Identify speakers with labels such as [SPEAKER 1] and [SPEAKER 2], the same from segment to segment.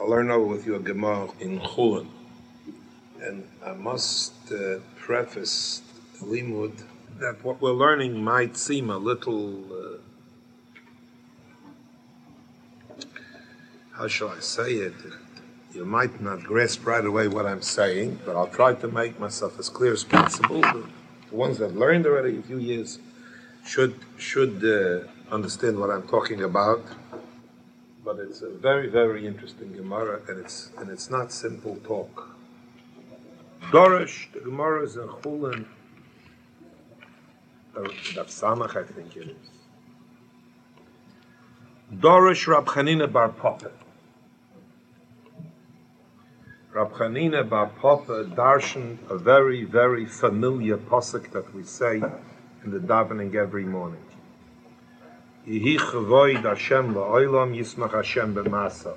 [SPEAKER 1] I'll learn over with you a Gemara in Chulin. And I must uh, preface the limud that what we're learning might seem a little, uh, how shall I say it? You might not grasp right away what I'm saying, but I'll try to make myself as clear as possible. The, ones that learned already a few years should should uh, understand what I'm talking about. But it's a very, very interesting Gemara, and it's and it's not simple talk. Dorish, the Gemara is in Chulin, Daf Samach, I think it is. Dorish Rab Chanina Bar Papa. Rab Chanina Bar Papa darshan a very, very familiar posik that we say in the davening every morning. Yehi chavoid Hashem la'olam yismach Hashem b'masa.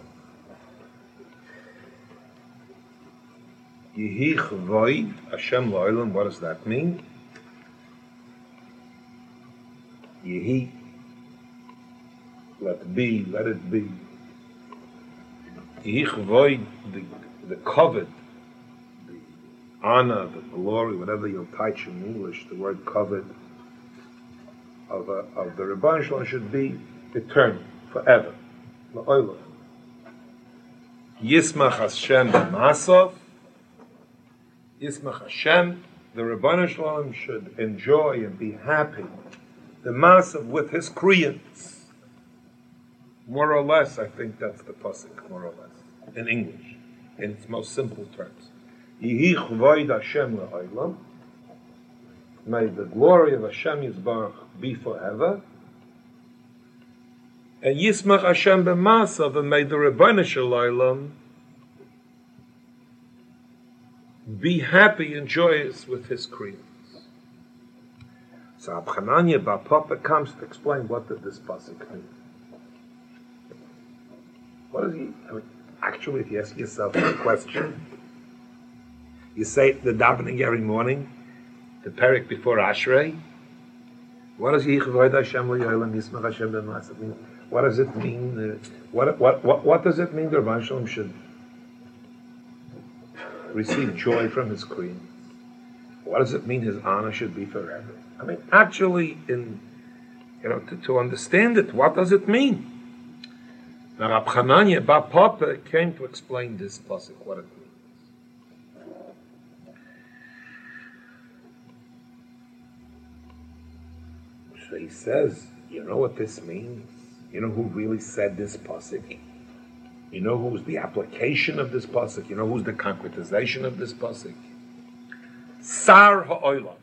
[SPEAKER 1] Yehi chavoid Hashem la'olam, what does that mean? Yehi, let be, let it be. Yehi chavoid, the, the covet, the honor, the glory, whatever you'll touch in English, the word covet, of, a, of the Rebbeinu Shalom should be eternal, forever. La'olam. Yismach Hashem b'masov. Yismach Hashem, the Rebbeinu Shalom should enjoy and be happy the masav with his kriyans. More or less, I think that's the pasuk. More or less, in English, in its most simple terms. Yehi chvoid Hashem la'olam. May the glory of Hashem Yisbarach be forever. And Yismach Hashem b'masav, and may the Rebbeinu Shalom be happy and joyous with his creatures. So Abchananya Bapapa comes to explain what did this pasuk mean. What is he? I mean, actually, if you ask yourself a question, you say the davening every morning, the perik before Ashrei. What does Yichvoid Hashem Yolam Yismach Hashem B'Masad mean? What does it mean? Uh, what, what, what, does it mean the Rabban Shalom should receive joy from his queen? What does it mean his honor should be forever? I mean, actually, in you know, to, to understand it, what does it mean? Now, Rab Chananya Bar Papa came to explain this pasuk, what it means. He says, you know what this means? You know who really said this pasuk? You know who's the application of this pasuk? You know who's the concretization of this pasuk? Sar ha'olam.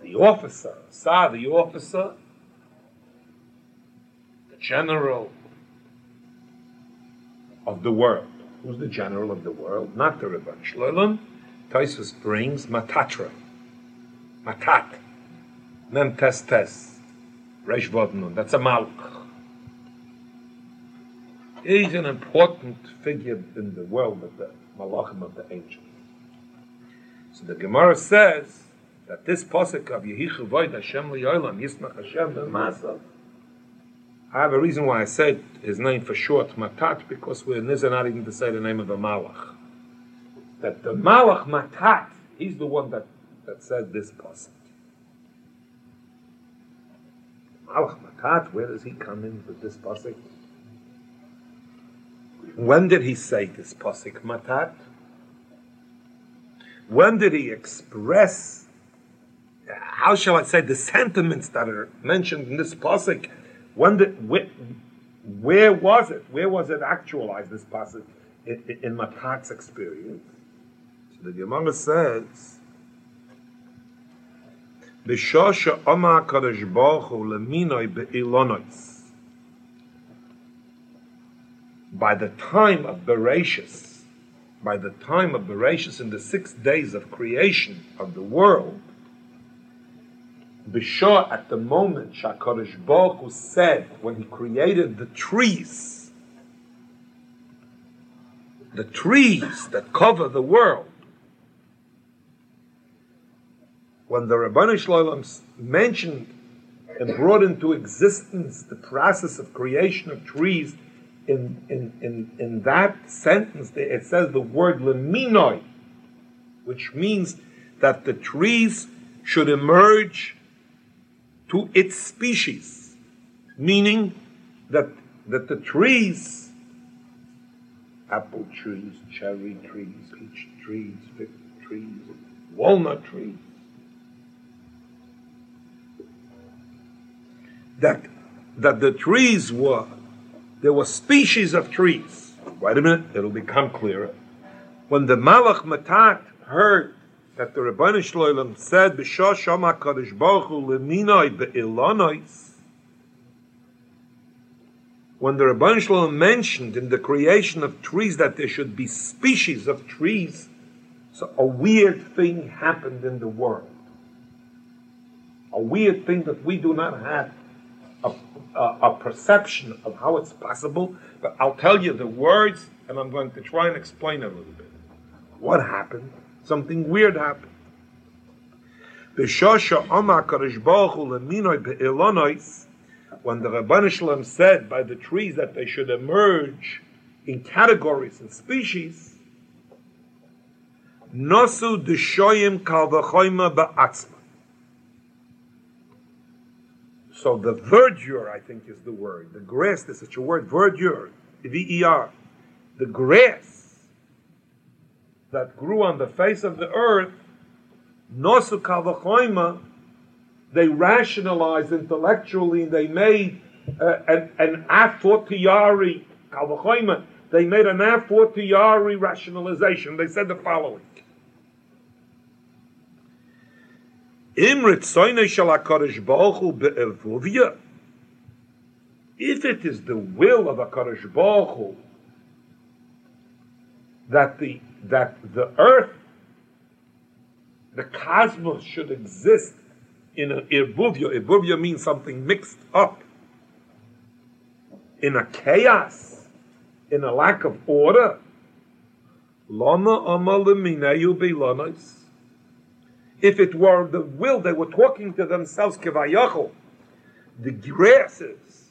[SPEAKER 1] The officer, Sar, the officer, the general of the world. Who's the general of the world? Not the Rebbe Shloim. Taisus brings Matatra. Matat. Mem tes tes. Resh Vodnun. That's a Malk. He's an important figure in the world of the Malachim of the angels. So the Gemara says that this posik of Yehichu Void Hashem Liyolam Yismach Hashem Masa. I have a reason why I said his name for short, Matat, because we're not even to say the name of a Malach. That the Malach Matat, he's the one that that said this pasuk. Malach Matat, where does he come in with this pasuk? When did he say this pasuk Matat? When did he express? How shall I say the sentiments that are mentioned in this pasuk? When did where, where was it? Where was it actualized? This pasuk in, in Matat's experience. So the Gemara says. B'shosha Oma Kadosh Baruch Hu leminoi be'ilonois. By the time of Bereshis, by the time of Bereshis in the six days of creation of the world, B'shah at the moment Shakadosh Baruch Hu said when he created the trees, the trees that cover the world, when the Rabbanu Shalom mentioned and brought into existence the process of creation of trees, in, in, in, in that sentence, it says the word leminoi, which means that the trees should emerge to its species, meaning that, that the trees, apple trees, cherry trees, peach trees, fig trees, walnut trees, that, that the trees were, there were species of trees. Wait a minute, it'll become clearer. When the Malach Matat heard that the Rabbanu Shloim said, "B'shah Shama Kadosh Baruch Hu leminoi be'ilonois," when the Rabbanu Shloim mentioned in the creation of trees that there should be species of trees, so a weird thing happened in the world. A weird thing that we do not have a, perception of how it's possible, but I'll tell you the words and I'm going to try and explain a little bit. What happened? Something weird happened. When the Rabban Shalom said by the trees that they should emerge in categories and species, Nosu deshoyim ba'atzma. So the verdure, I think, is the word. The grass, there's such a word, verdure, V-E-R. The grass that grew on the face of the earth, nosu kavachoima, they rationalized intellectually, they made uh, an, an a fortiori, kavachoima, they made an a rationalization. They said the following. If it is the will of a Kadosh Baruch Hu that the that the earth, the cosmos should exist in an irbuvya. Irbuvya means something mixed up in a chaos, in a lack of order. Lama amal belonos if it were the will, they were talking to themselves, kivayachol, the grasses,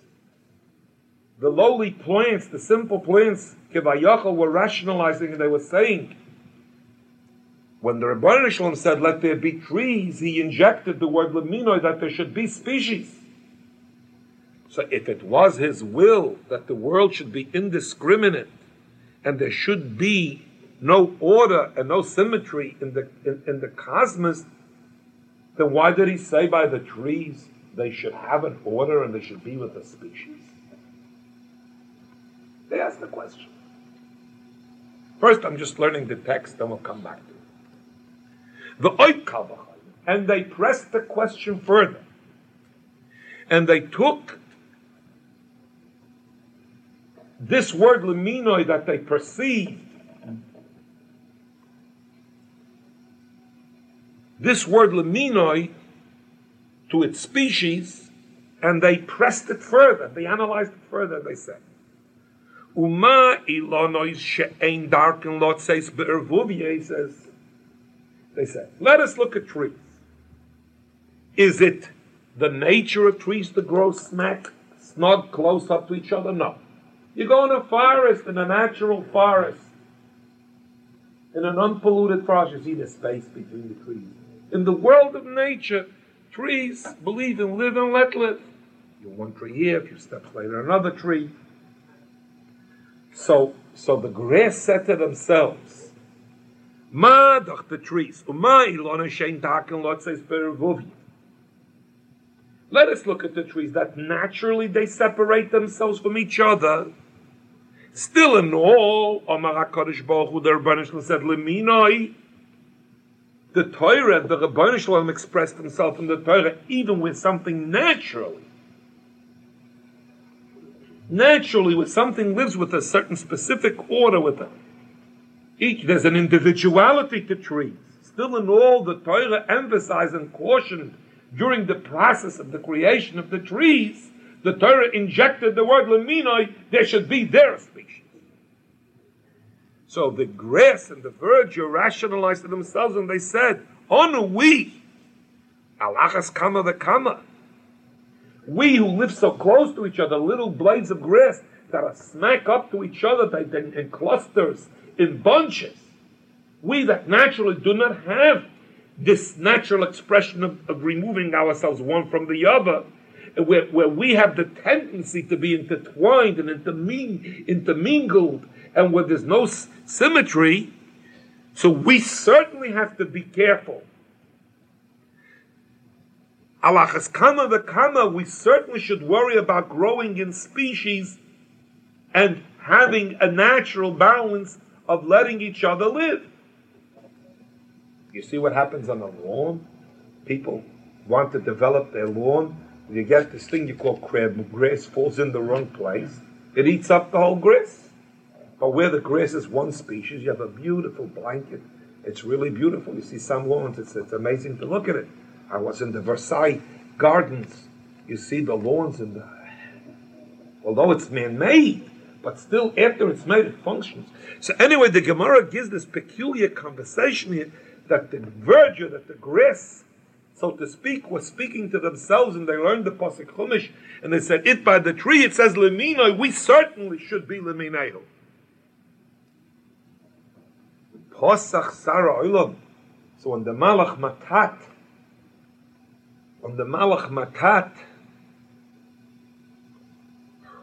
[SPEAKER 1] the lowly plants, the simple plants, kivayachol, were rationalizing and they were saying, when the Rebbeinu Shalom said, let there be trees, he injected the word lemino, that there should be species. So if it was his will that the world should be indiscriminate, and there should be no order and no symmetry in the in, in the cosmos, then why did he say by the trees they should have an order and they should be with the species? They asked the question. First, I'm just learning the text, then we'll come back to it. The oik and they pressed the question further. And they took this word luminoi that they perceived this word leminoi to its species, and they pressed it further. They analyzed it further. They said, "Uma ilonois she'ein darken lot says says." They said, "Let us look at trees. Is it the nature of trees to grow smack, snug, close up to each other? No. You go in a forest, in a natural forest, in an unpolluted forest, you see the space between the trees in the world of nature, trees believe in live and let live. You one tree here, a few steps later, another tree. So, so the grass said to themselves, Ma doch the trees, Uma ilona shein taken lot says Let us look at the trees that naturally they separate themselves from each other. Still in all, Omar HaKadosh Baruch Hu, the Rebbeinu said, Leminoi, the Torah, the Rabban Shalom expressed himself in the Torah even with something naturally. Naturally, with something lives with a certain specific order with it. Each there's an individuality to trees. Still in all, the Torah emphasized and cautioned during the process of the creation of the trees, the Torah injected the word leminoi, there should be their species. So the grass and the verdure rationalized to themselves and they said, Onu we, alachas kama the kama. We who live so close to each other, little blades of grass that are smack up to each other in, clusters, in bunches. We that naturally do not have this natural expression of, of removing ourselves one from the other, where, where we have the tendency to be intertwined and interming, intermingled, and where there's no s- symmetry, so we certainly have to be careful. Alachas kama v'kama, we certainly should worry about growing in species and having a natural balance of letting each other live. You see what happens on the lawn? People want to develop their lawn. You get this thing you call crab grass falls in the wrong place. It eats up the whole grass. But where the grass is one species, you have a beautiful blanket. It's really beautiful. You see some lawns, it's, it's amazing to look at it. I was in the Versailles Gardens. You see the lawns in the. Although it's man made, but still after it's made, it functions. So, anyway, the Gemara gives this peculiar conversation here that the verdure, that the grass, so to speak, was speaking to themselves and they learned the Pasuk Chumash and they said, It by the tree, it says Leminoi, we certainly should be Lemineo. Posach Sarah Olam. So when the Malach Matat, when the Malach Matat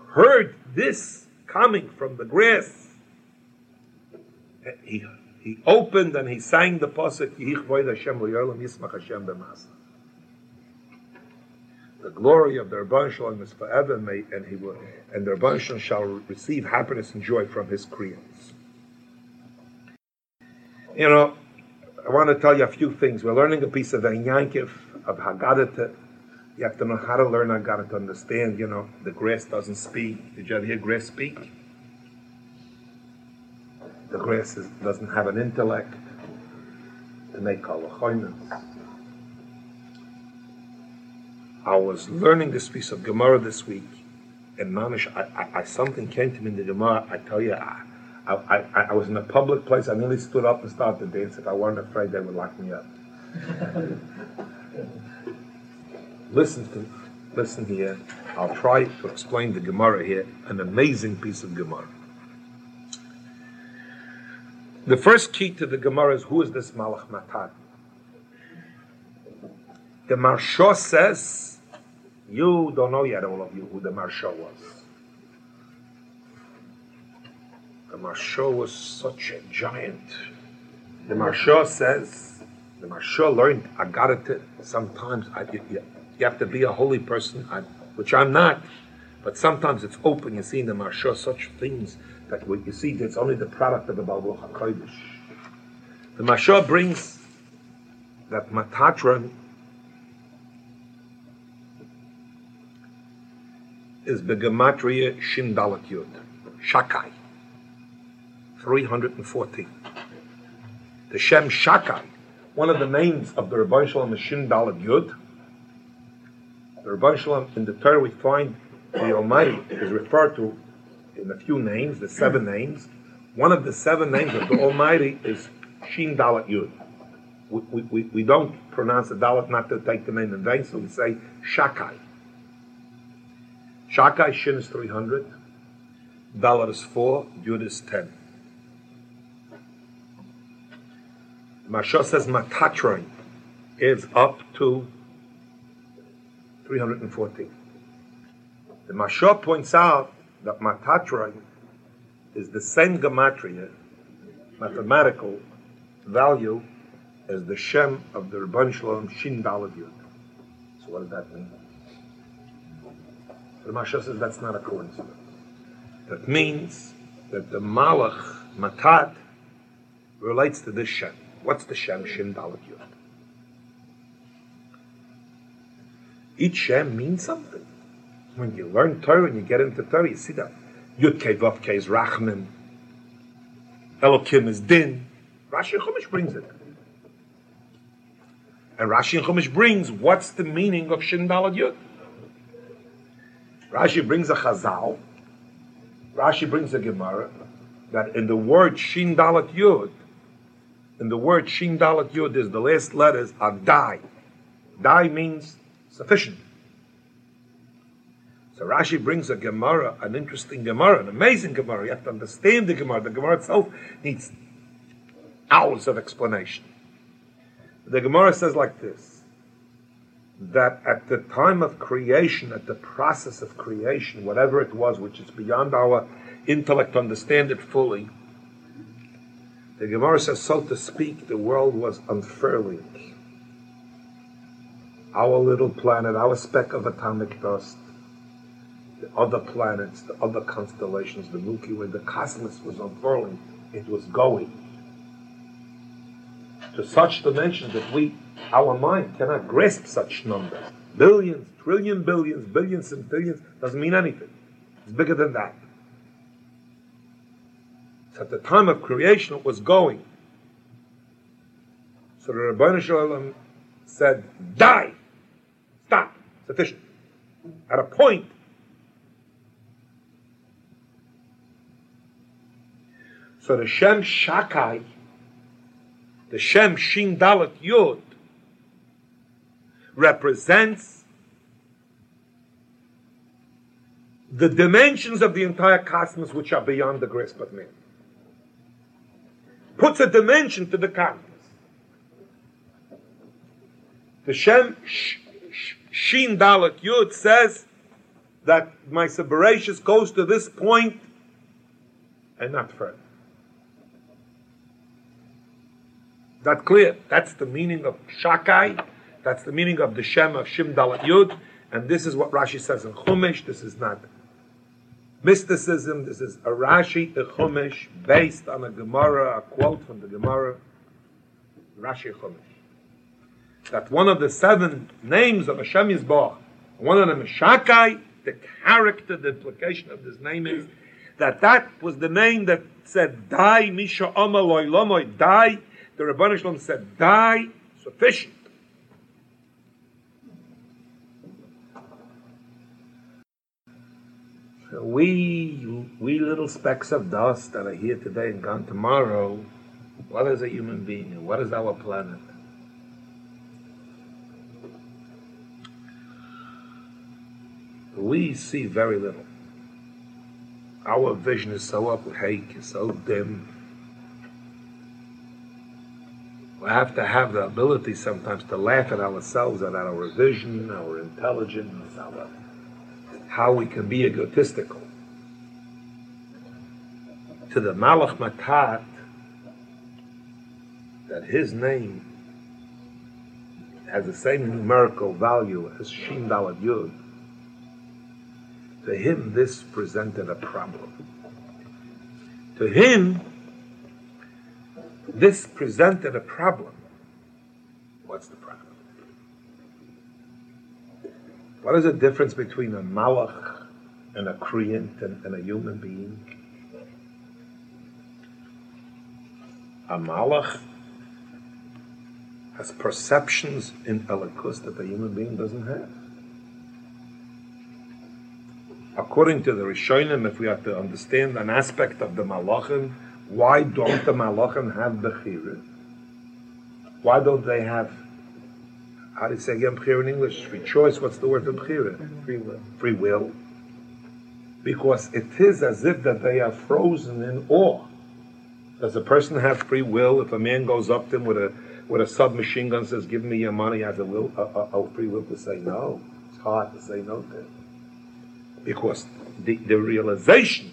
[SPEAKER 1] heard this coming from the grass, he, he opened and he sang the pasuk Yich Void Hashem Yolam Yismach Hashem B'Masa. The glory of the Rabban Shalom is forever, may, and he will, and the Rabban Shalom shall receive happiness and joy from his creators. You know, I want to tell you a few things. We're learning a piece of Yankiv of Haggadah. You have to know how to learn Haggadah to understand, you know, the grass doesn't speak. Did you ever hear grass speak? The grass is, doesn't have an intellect to make kalachoinas. I was learning this piece of Gemara this week, and Manish, I, I, I, something came to me in the Gemara. I tell you, I, I, I, I was in a public place. I nearly stood up and started dancing. I wasn't afraid they would lock me up. listen to, listen here. I'll try to explain the Gemara here. An amazing piece of Gemara. The first key to the Gemara is who is this Malach Matat? The Marsha says, you don't know yet, all of you, who the Marsha was. The Maharsha was such a giant. The Maharsha says, the Maharsha learned Agarit. Sometimes I, you, you, have to be a holy person, I, which I'm not. But sometimes it's open. You see in the Maharsha such things that what you see that's only the product of the Baal HaKodesh. The Marsha brings that Matatron is Begematria Shindalat Yud, Shakai, 314. The Shem Shakai, one of the names of the Rabban Shalom is Shindalat Yud. The Rabban Shalom, in the Torah we find the Almighty is referred to in a few names, the seven names. One of the seven names of the Almighty is Shin Dalat Yud. We, we, we don't pronounce the Dalat not to take the name in vain, so we say Shakai. Shakai Shin is 300, Dalat is 4, Yud is 10. Maharsha says Matatron is up to 314. The Maharsha points out that Matatron is the same gematria, mathematical value, as the Shem of the Rabban Shalom Shin Dalad. So what does that mean? The Maharsha says that's not a coincidence. That means that the Malach Matat relates to this Shem. What's the Shem Shin Dalad Yud? Each Shem means something. When you learn Torah and you get into Torah, you see that. Yud Kei Vav Kei is Rachman. Elokim is Din. Rashi Chumash brings it. And Rashi and Chumash brings what's the meaning of Shin Dalad Yud. Rashi brings a Chazal. Rashi brings a Gemara that in the word Shin Dalat Yud, in the word Shin Dalat Yud is the last letters are Dai. Dai means sufficient. So Rashi brings a Gemara, an interesting Gemara, an amazing Gemara. You have to understand the Gemara. The Gemara itself needs hours of explanation. The Gemara says like this that at the time of creation, at the process of creation, whatever it was, which is beyond our intellect to understand it fully, the Gemara says, so to speak, the world was unfurling. Our little planet, our speck of atomic dust, the other planets, the other constellations, the Milky Way, the cosmos was unfurling. It was going to such dimensions that we, our mind, cannot grasp such numbers. Billions, trillion billions, billions and billions doesn't mean anything. It's bigger than that. At the time of creation, it was going. So the Rabbi Shalom said, Die! Stop! Sufficient. At a point, so the Shem Shakai the Shem Shin Dalet Yud represents the dimensions of the entire cosmos which are beyond the grasp of man. Puts a dimension to the cosmos. The Shem Shin Dalet Yud says that my Sabaracious goes to this point and not further. that clear? That's the meaning of Shakai. That's the meaning of the Shem of Shin Dalat Yud. And this is what Rashi says in Chumash. This is not mysticism. This is a Rashi, a Chumash, based on a Gemara, a quote from the Gemara, Rashi Chumash. That one of the seven names of Hashem Yisbach, one of them is Shakai, the character, the implication of this name is that that was the name that said, Die, Misha Amaloi Lomoy, die, the Rabbanah Shalom said, die sufficient. We, we little specks of dust that are here today and gone tomorrow, what is a human being? What is our planet? We see very little. Our vision is so opaque, so dim. we have to have the ability sometimes to laugh at ourselves and at our vision, our intelligence, our, how we can be egotistical. To the Malach Matat, that his name has the same numerical value as Shin Dalad Yud, to him this presented a problem. To him, this presented a problem. What's the problem? What is the difference between a malach and a creant and, and a human being? A malach has perceptions in elikus that a human being doesn't have. According to the Rishonim, if we have to understand an aspect of the malachim, why don't the Malachim have Bechira? Why don't they have, how do you say again, Bechira in English? Free choice, what's the word for Bechira? Free will. Free will. Because it is as if that they are frozen in awe. Does a person have free will? If a man goes up to him with a with a submachine gun says, "Give me your money," has a will, a, a, a free will to say no. It's hard to say no to him because the, the realization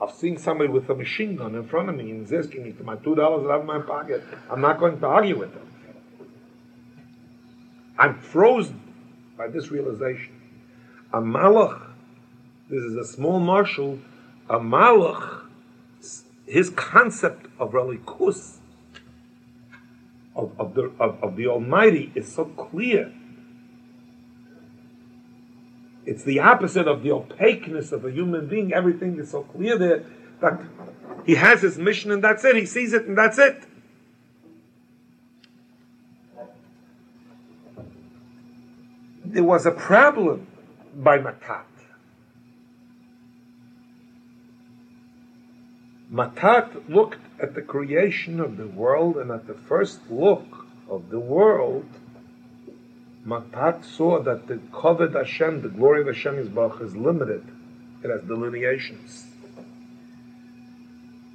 [SPEAKER 1] of seeing somebody with a machine gun in front of me and he's asking me for my two dollars out of my pocket, I'm not going to argue with him. I'm frozen by this realization. A malach, this is a small marshal, a malach, his concept of relikus, of, of, the, of, of the Almighty, is so clear it's the opposite of the opaqueness of a human being. Everything is so clear there that he has his mission and that's it. He sees it and that's it. There was a problem by Matat. Matat looked at the creation of the world, and at the first look of the world, Matat saw that the covered Hashem, the glory of Hashem is Baruch, is limited. It has delineations.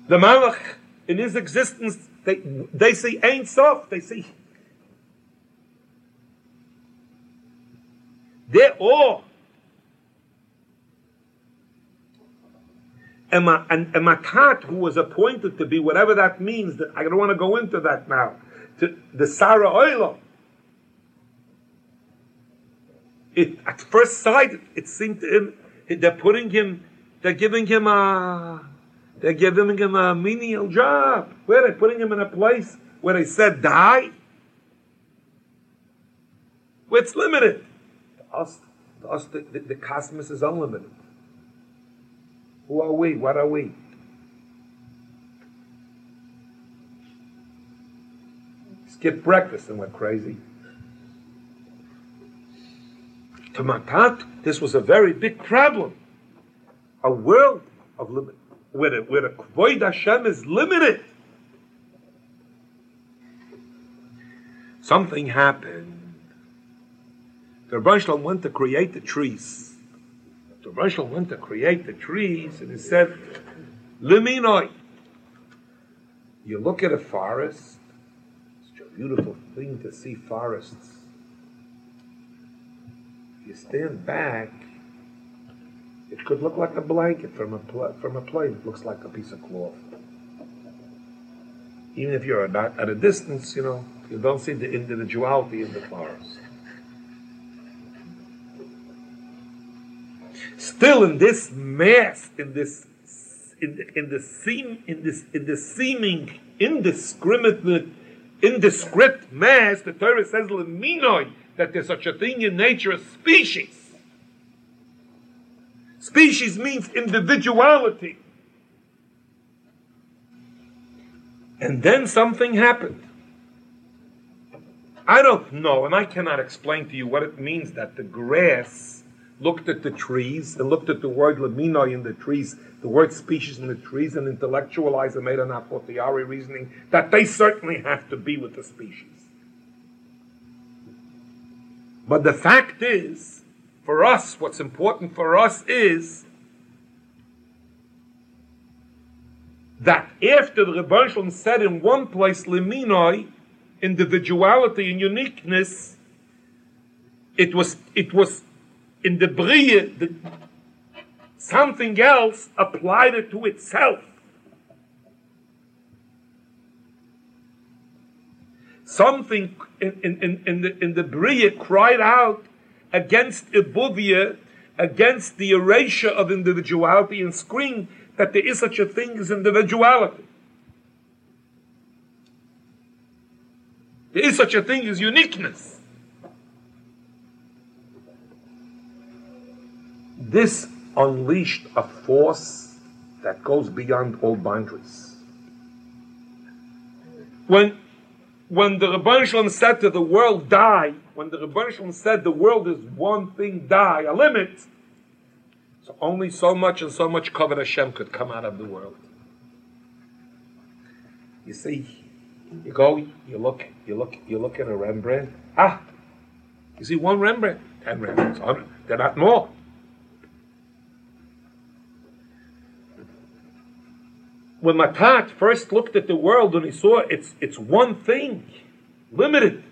[SPEAKER 1] The Malach, in his existence, they, they say Ein Sof, they say they're all and, and, who was appointed to be whatever that means, that I don't want to go into that now, to the Sarah Oilam, it, at first sight, it seemed to him, they're putting him, they're giving him a, they're giving him a menial job. Where they're putting him in a place where they said die. Where it's limited. Us, to us the, the, the cosmos is unlimited. Who are we? What are we? Skip breakfast and we're crazy. To Matat, this was a very big problem. A world of limit, where the, where the Kvoid Hashem is limited. Something happened. The Rebbe went to create the trees. The Rebbe went to create the trees, and he said, Liminoi. You look at a forest, it's a beautiful thing to see forests you stand back, it could look like a blanket from a pl- from a plane. It looks like a piece of cloth. Even if you're at a distance, you know, you don't see the individuality in the forest. Still, in this mass, in this, in in the seem, in this, in the seeming indiscriminate, indiscret mass, the Torah says, "Leminoi," that there's such a thing in nature as species. Species means individuality. And then something happened. I don't know, and I cannot explain to you what it means that the grass looked at the trees and looked at the word lamino in the trees, the word species in the trees, and intellectualized and made an a reasoning that they certainly have to be with the species. But the fact is, for us, what's important for us is that after the Rebbe said in one place, Liminoi, individuality and uniqueness, it was, it was in the Bria, the, something else applied it to itself. something in, in, in, the, in the Bria cried out against Ibuvia, against the erasure of individuality, and screamed that there is such a thing as individuality. There is such a thing as uniqueness. This unleashed a force that goes beyond all boundaries. When when the Rebbeinu Shalom said to the world, die, when the Rebbeinu Shalom said the world is one thing, die, a limit, so only so much and so much Kavod Hashem could come out of the world. You see, you go, you look, you look, you look at a Rembrandt. Ah, you see one Rembrandt, ten Rembrandts, hundred. They're not more. When Matat first looked at the world and he saw it's, it's one thing, limited,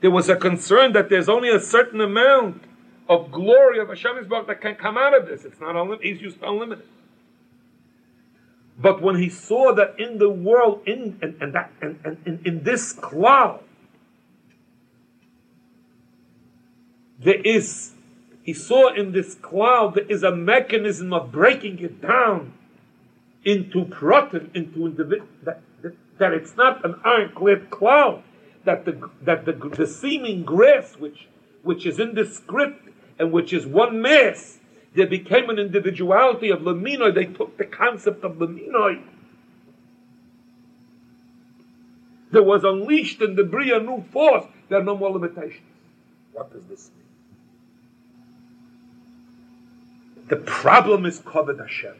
[SPEAKER 1] there was a concern that there's only a certain amount of glory of Hashem's book that can come out of this. It's not unlimited, he's used unlimited. But when he saw that in the world, in and, and that and, and in, in this cloud, there is he saw in this cloud there is a mechanism of breaking it down into proton, into individual, that, that, that, it's not an ironclad cloud, that the, that the, the seeming grass, which, which is in script and which is one mass, there became an individuality of Laminoi. They took the concept of Laminoi. There was unleashed in the Bria new force. There are no more limitations. What does this mean? The problem is Kovod Hashem.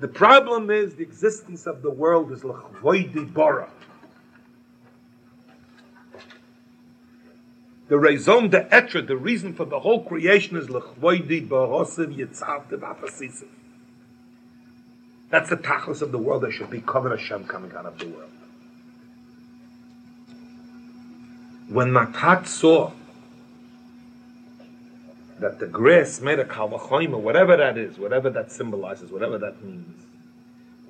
[SPEAKER 1] The problem is the existence of the world is Lechvoidi Bora. The raison d'etre, the reason for the whole creation is Lechvoidi Borosiv Yitzavtiv Afasisiv. That's the tachlis of the world that should be covered Hashem coming out of the world. When Matat saw that the grass made a kalvachoima, whatever that is, whatever that symbolizes, whatever that means,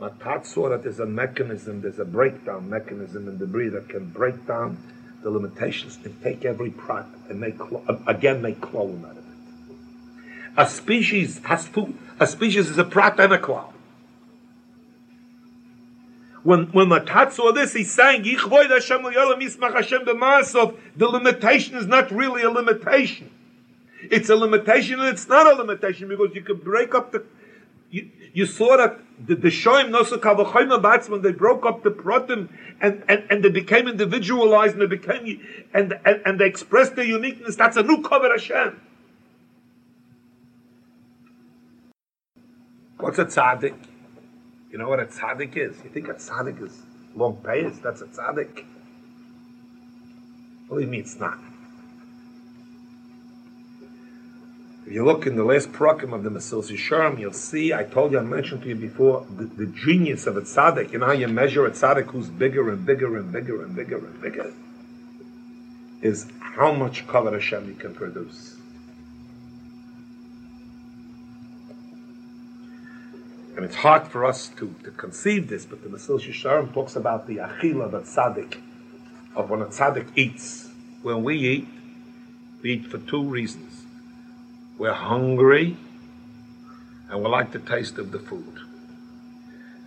[SPEAKER 1] Matat saw that there's a mechanism, there's a breakdown mechanism in debris that can break down the limitations and take every prat and make again make clone out of it. A species has two. A species is a prat and a klal. When when Matat saw this, he's saying, The limitation is not really a limitation. It's a limitation and it's not a limitation because you can break up the. You, you saw that the, the Shoim Nosu Kavachoyim when they broke up the Protim and, and, and they became individualized and they became and, and, and they expressed their uniqueness, that's a new cover Hashem. What's a tzaddik? You know what a tzaddik is? You think a tzaddik is long payas? That's a tzaddik. Believe me, it's not. If you look in the last program of the Mesilas Yesharim, you'll see, I told you, I mentioned to you before, the, the, genius of a tzaddik. You know how you measure a tzaddik who's bigger and bigger and bigger and bigger and bigger? Is how much kavod Hashem he can produce. And it's hard for us to, to conceive this, but the Mesilas Yesharim talks about the achila of a tzaddik, of when a tzaddik eats. When we eat, we eat for two reasons we're hungry and we like the taste of the food.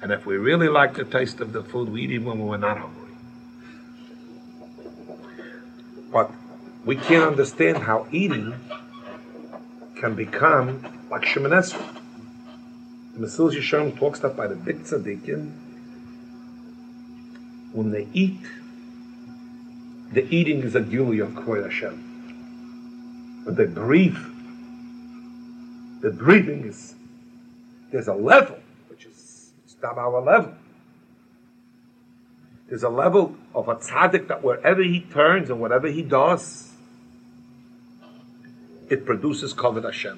[SPEAKER 1] And if we really like the taste of the food, we eat when we're not hungry. But we can't understand how eating can become like Esrei. The Mesilas Yesharim talks that by the big tzaddikim, when they eat, the eating is a gili of Kvod Hashem. When they breathe, the breathing is there's a level which is it's not our level. There's a level of a tzaddik that wherever he turns and whatever he does, it produces kavod Hashem.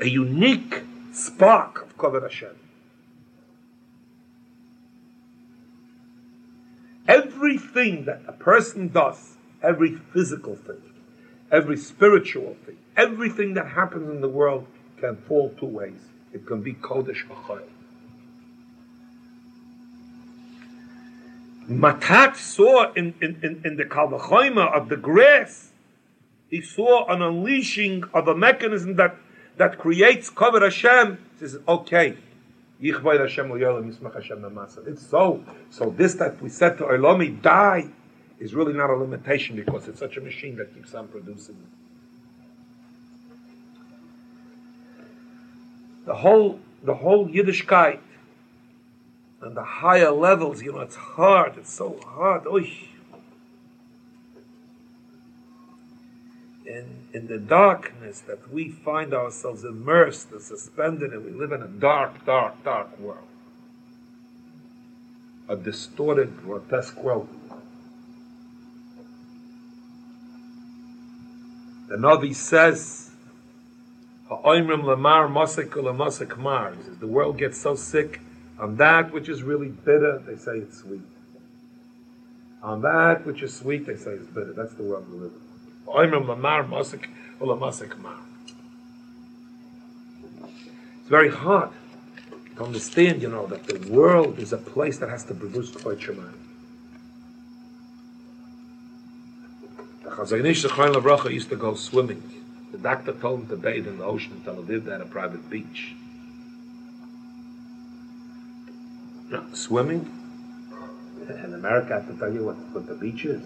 [SPEAKER 1] A unique spark of kavod Hashem. Everything that a person does, every physical thing, every spiritual thing, everything that happens in the world can fall two ways. It can be Kodesh or Matat saw in, in, in, in the Kalvachoima of the grass, he saw an unleashing of a mechanism that, that creates Kavod Hashem. He says, okay, it's so. So this that we said to Oilami, die, is really not a limitation because it's such a machine that keeps on producing. The whole, the whole Yiddishkeit and the higher levels, you know, it's hard, it's so hard. Oy. In, in the darkness that we find ourselves immersed and suspended, and we live in a dark, dark, dark world. A distorted, grotesque world. The Navi says, Ha'oimrim lamar masik masik mar. He says, the world gets so sick on that which is really bitter, they say it's sweet. On that which is sweet, they say it's bitter. That's the world we live in. Ha'oimrim lamar masik masik mar. It's very hard to understand, you know, that the world is a place that has to produce quite Shemayim. Chazon Ish Zechron Lavracha used to go swimming. The doctor told him to bathe in the ocean in Tel Aviv. They had a private beach. No, swimming? In America, I have to tell you what, what the beach is.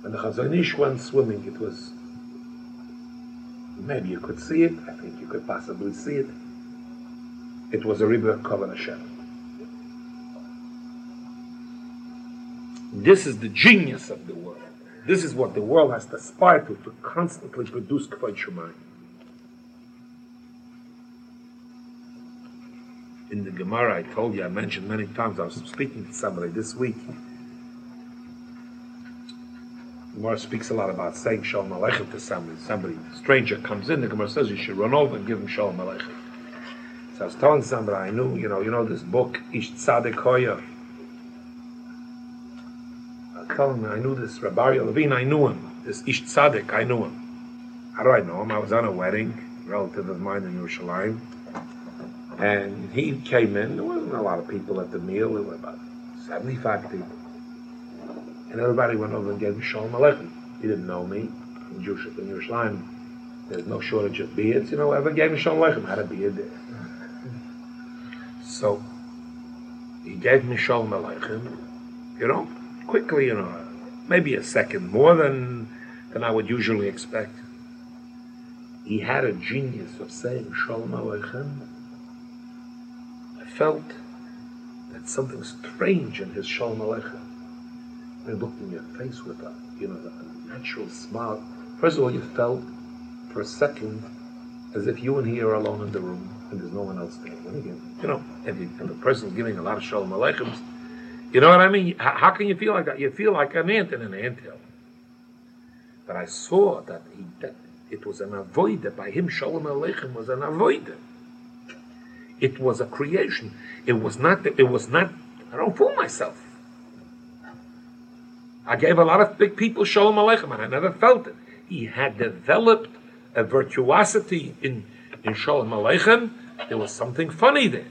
[SPEAKER 1] When the Chazon Ish went swimming, it was maybe you could see it. I think you could possibly see it. It was a river Kavod Hashem. This is the genius of the world. This is what the world has to aspire to, to constantly produce Kvod Shemayim. in the Gemara, I told you, I mentioned many times, I was speaking to somebody this week. Gemara speaks a lot about saying Shalom Aleichem to somebody. Somebody, stranger comes in, the Gemara says you should run over and give him Shalom Aleichem. So I was telling somebody I knew, you know, you know this book, Ish Tzadik Hoya. Him I knew this Rabbi Levine, I knew him. This Ish Tzadik, I knew him. How do I know him? I was on a wedding, relative of mine in Yerushalayim. And he came in, there wasn't a lot of people at the meal, there were about 75 people. And everybody went over and gave him Shalom Aleichem. He didn't know me. In Jewish, in Yerushalayim, there's no shortage of beards. You know, ever gave me Shalom Aleichem, had a beard there. So, he gave me Shalom Aleichem, you know, quickly, you know, maybe a second more than, than I would usually expect. He had a genius of saying Shalom Aleichem I felt that something strange in his Shalom Aleichem. He looked in your face with a, you know, a natural smile. First of all, you felt for a second as if you and he are alone in the room and there's no one else there. Again, you know, and, you, and the person's giving a lot of Shalom Aleichems, you know what I mean? How, can you feel like that? You feel like an ant in an anthill. But I saw that he that it was an avoider. By him, Shalom Aleichem was an avoider. It was a creation. It was not. It was not. I don't fool myself. I gave a lot of big people shalom aleichem, and I never felt it. He had developed a virtuosity in in shalom aleichem. There was something funny there.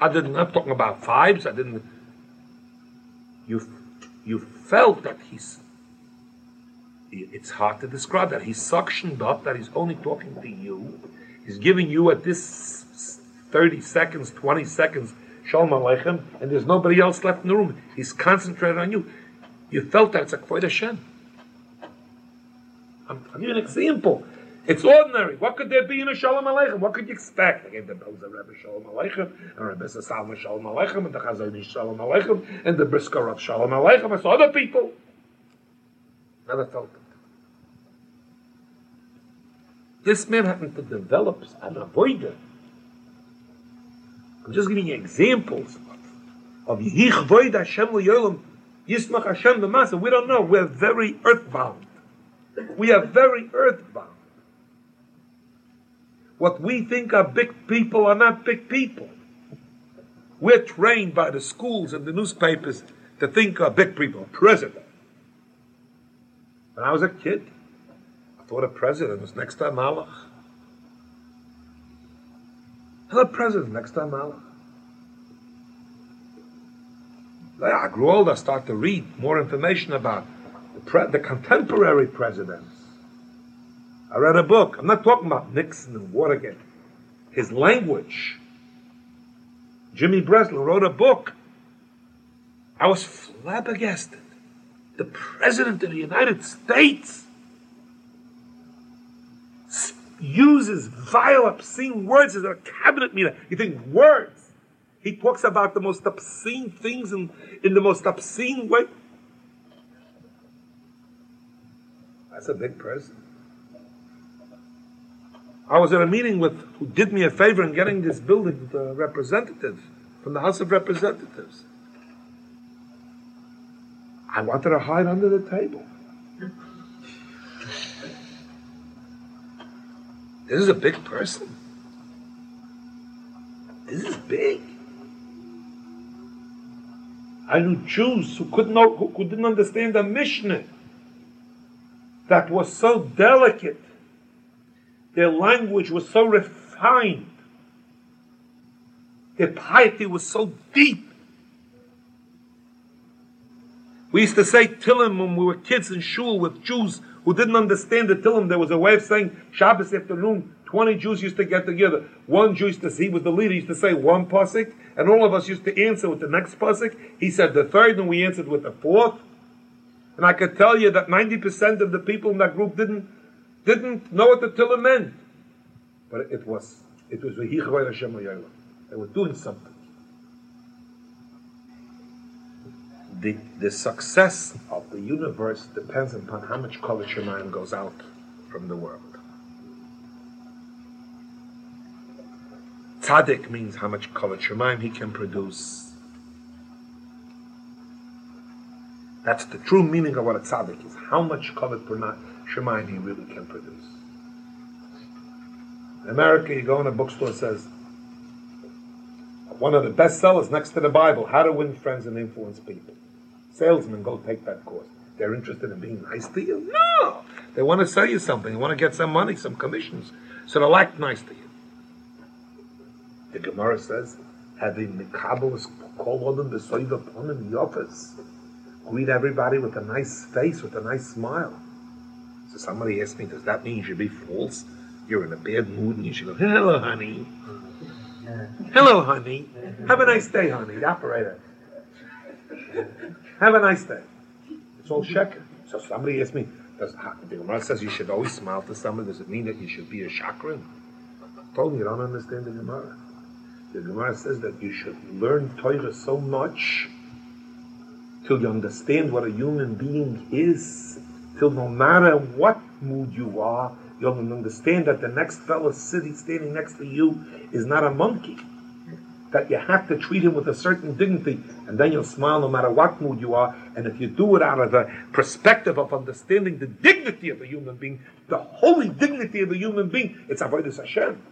[SPEAKER 1] I didn't. I'm talking about vibes. I didn't. You you felt that he's. It's hard to describe that he's suctioned up. That he's only talking to you. He's giving you at this 30 seconds, 20 seconds, Shalom Aleichem, and there's nobody else left in the room. He's concentrated on you. You felt that it's a Kvod Hashem. I'm, give you an example. It's ordinary. What could there be in a Shalom Aleichem? What could you expect? I gave the Belzer Rebbe Shalom Aleichem, and Rebbe Salma Shalom Aleichem, and the Chazon Shalom Aleichem, and the Brisker of Shalom Aleichem. I saw other people. Never felt it. This man happened to develop an avoider I'm just giving you examples of Yich Void Hashem Yolam Yismach Hashem the Masa. We don't know. We're very earthbound. We are very earthbound. What we think are big people are not big people. We're trained by the schools and the newspapers to think are big people. President. When I was a kid, I thought a president was next to a Malach. Hello, President, next time, Allah. I grew older, I started to read more information about the, pre- the contemporary presidents. I read a book. I'm not talking about Nixon and Watergate. His language. Jimmy Breslin wrote a book. I was flabbergasted. The President of the United States uses vile, obscene words as a cabinet meeting. You think words? He talks about the most obscene things in, in the most obscene way. That's a big person. I was at a meeting with who did me a favor in getting this building, the representative from the House of Representatives. I wanted to hide under the table. This is a big person. This is big. I knew Jews who couldn't know, who, who didn't understand the Mishnah that was so delicate. Their language was so refined. Their piety was so deep. We used to say Tillim when we were kids in shul with Jews who didn't understand the Tillim. There was a way of saying Shabbos afternoon. Twenty Jews used to get together. One Jew used to, he was the leader, used to say one pasuk, and all of us used to answer with the next pasuk. He said the third, and we answered with the fourth. And I could tell you that ninety percent of the people in that group didn't didn't know what the Tillim meant, but it was it was They were doing something. the, the success of the universe depends upon how much Kol Shemayim goes out from the world. tzaddik means how much kavod shemaim he can produce. That's the true meaning of what a tzaddik is. How much kavod shemaim he really can produce. In America, you go in a bookstore, and says, one of the best sellers next to the Bible, How to Win Friends and Influence People. Salesmen go take that course. They're interested in being nice to you? No! They want to sell you something. They want to get some money, some commissions. So they'll act nice to you. The Gemara says, having the Kabbalist call on them the Soiva upon in the office. Greet everybody with a nice face, with a nice smile. So somebody asked me, does that mean you should be false? You're in a bad mood and you should go, hello, honey. Hello, honey. Have a nice day, honey. The operator. Have a nice day. It's all sheker. So somebody asked me, does, the Gemara says you should always smile to somebody. Does it mean that you should be a chakran? I told me you don't understand the Gemara. The Gemara says that you should learn Torah so much till you understand what a human being is, till no matter what mood you are, you'll understand that the next fellow sitting standing next to you is not a monkey. That you have to treat him with a certain dignity, and then you'll smile no matter what mood you are. And if you do it out of the perspective of understanding the dignity of a human being, the holy dignity of a human being, it's avoidance Hashem.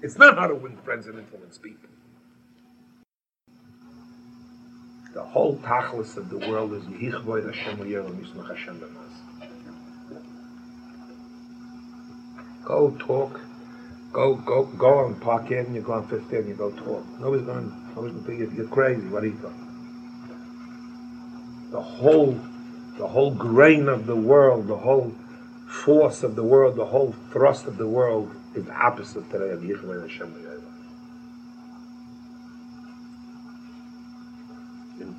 [SPEAKER 1] It's not how to win friends and influence people. The whole tachlis of the world is Yichvoid Hashem Yismach Hashem Go talk. Go go go on Park Avenue, go on Fifth Avenue, go talk. Nobody's going. Nobody's going to think you're crazy. What do you think? The whole, the whole grain of the world, the whole force of the world, the whole thrust of the world is opposite today of Yichvay Hashem in,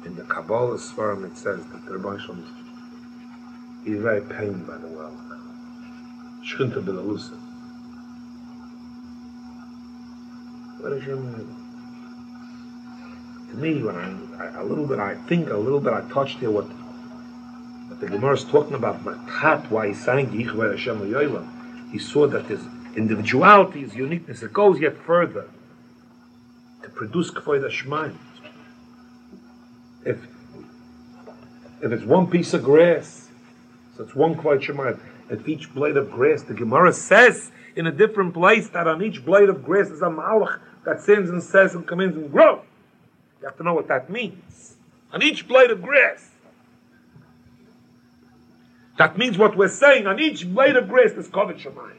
[SPEAKER 1] in the Kabbalah Svarim it says that the Rebbe is very pained by the world. Shchinta Belalusa. What is your To me, when I, I, a little bit, I think a little bit, I touched here what, what the Gemara is talking about. Matat, why he's saying Yichvay Hashem He saw that his individuality, his uniqueness, it goes yet further to produce Kvoid Hashmayim. If if it's one piece of grass, so it's one Kvoid Shemayim. If each blade of grass, the Gemara says in a different place that on each blade of grass is a malach that sins and says and comes and grow. You have to know what that means. On each blade of grass. That means what we're saying, on each blade of grass there's Kavod Shemayim.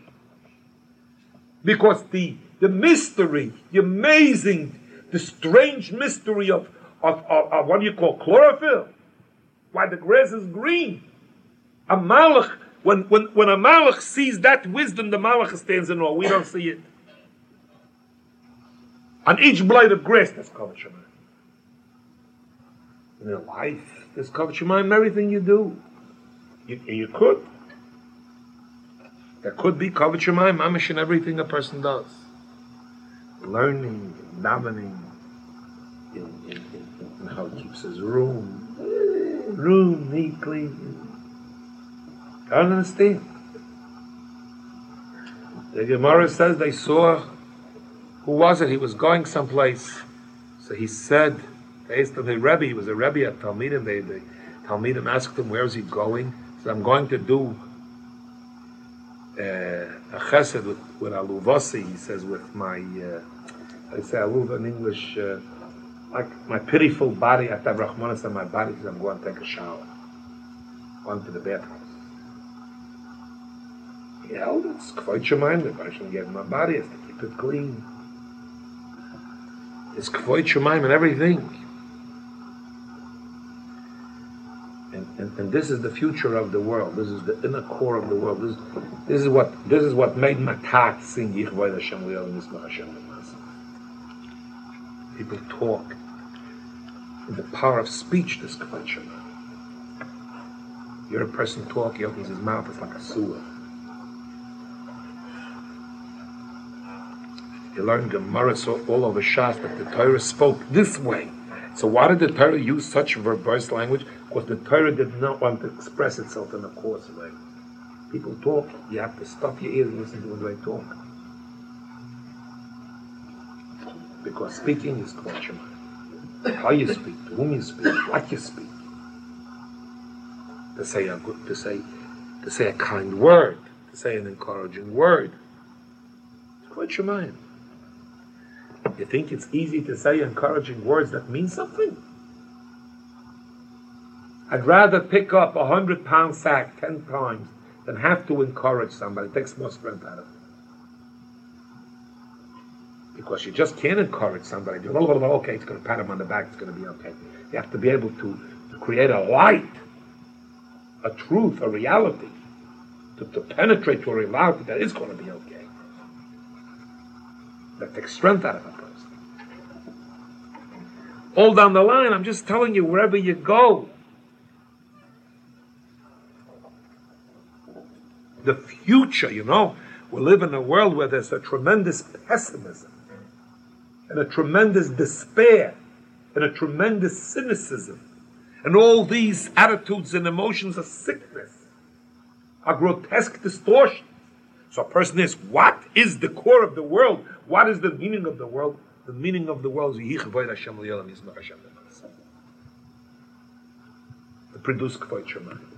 [SPEAKER 1] Because the, the mystery, the amazing, the strange mystery of, of, of, of what do you call chlorophyll, why the grass is green. A malach, when, when, when a malach sees that wisdom, the malach stands in awe. We don't see it. On each blade of grass, there's Kavod Shemayim. In your life, there's Kavod Shemayim in everything you do. You, you could. There could be Kavod Shemayim, mamish in everything a person does. Learning, davening, in, in, how he keeps his room, room neatly. I don't understand. The Gemara says they saw, who was it? He was going someplace. So he said, they asked him, the Rebbe, he was a Rebbe at Talmidim. They, they, Talmidim asked him, where is he going? He said, I'm going to do uh, a chesed with, with aluvasi, he says, with my, uh, I say aluva in English, uh, like my pitiful body, I have rachmanus on my body because I'm going to take a shower. Going to the it, it's quite your mind, I should get in my body, has to keep it clean. It's your mind and everything. And, and, and, this is the future of the world. This is the inner core of the world. This, this is what this is what made Matat sing Yichvoy Hashem Hashem People talk. The power of speech, this Kavod You hear a person talk, he opens his mouth, it's like a sewer. You learn Gemara all over Shas that the Torah spoke this way. So why did the Torah use such verbose language? Because the Torah did not want to express itself in a coarse way. People talk, you have to stop your ears and listen to when they talk. Because speaking is Kvod How you speak, to whom you speak, what you speak. To say a good, to say, to say a kind word, to say an encouraging word. It's Kvod Shemayim. You think it's easy to say encouraging words that mean something? I'd rather pick up a hundred pound sack ten times than have to encourage somebody. It takes more strength out of it. Because you just can't encourage somebody. You know, oh, oh, oh, okay, it's going to pat him on the back, it's going to be okay. You have to be able to, to create a light, a truth, a reality, to, to penetrate to a reality that is going to be okay. That takes strength out of a person. All down the line, I'm just telling you, wherever you go, the future, you know. We live in a world where there's a tremendous pessimism and a tremendous despair and a tremendous cynicism. And all these attitudes and emotions are sickness are grotesque distortions. So a person is, what is the core of the world? What is the meaning of the world? The meaning of the world is to produce Kvoit Shemayim.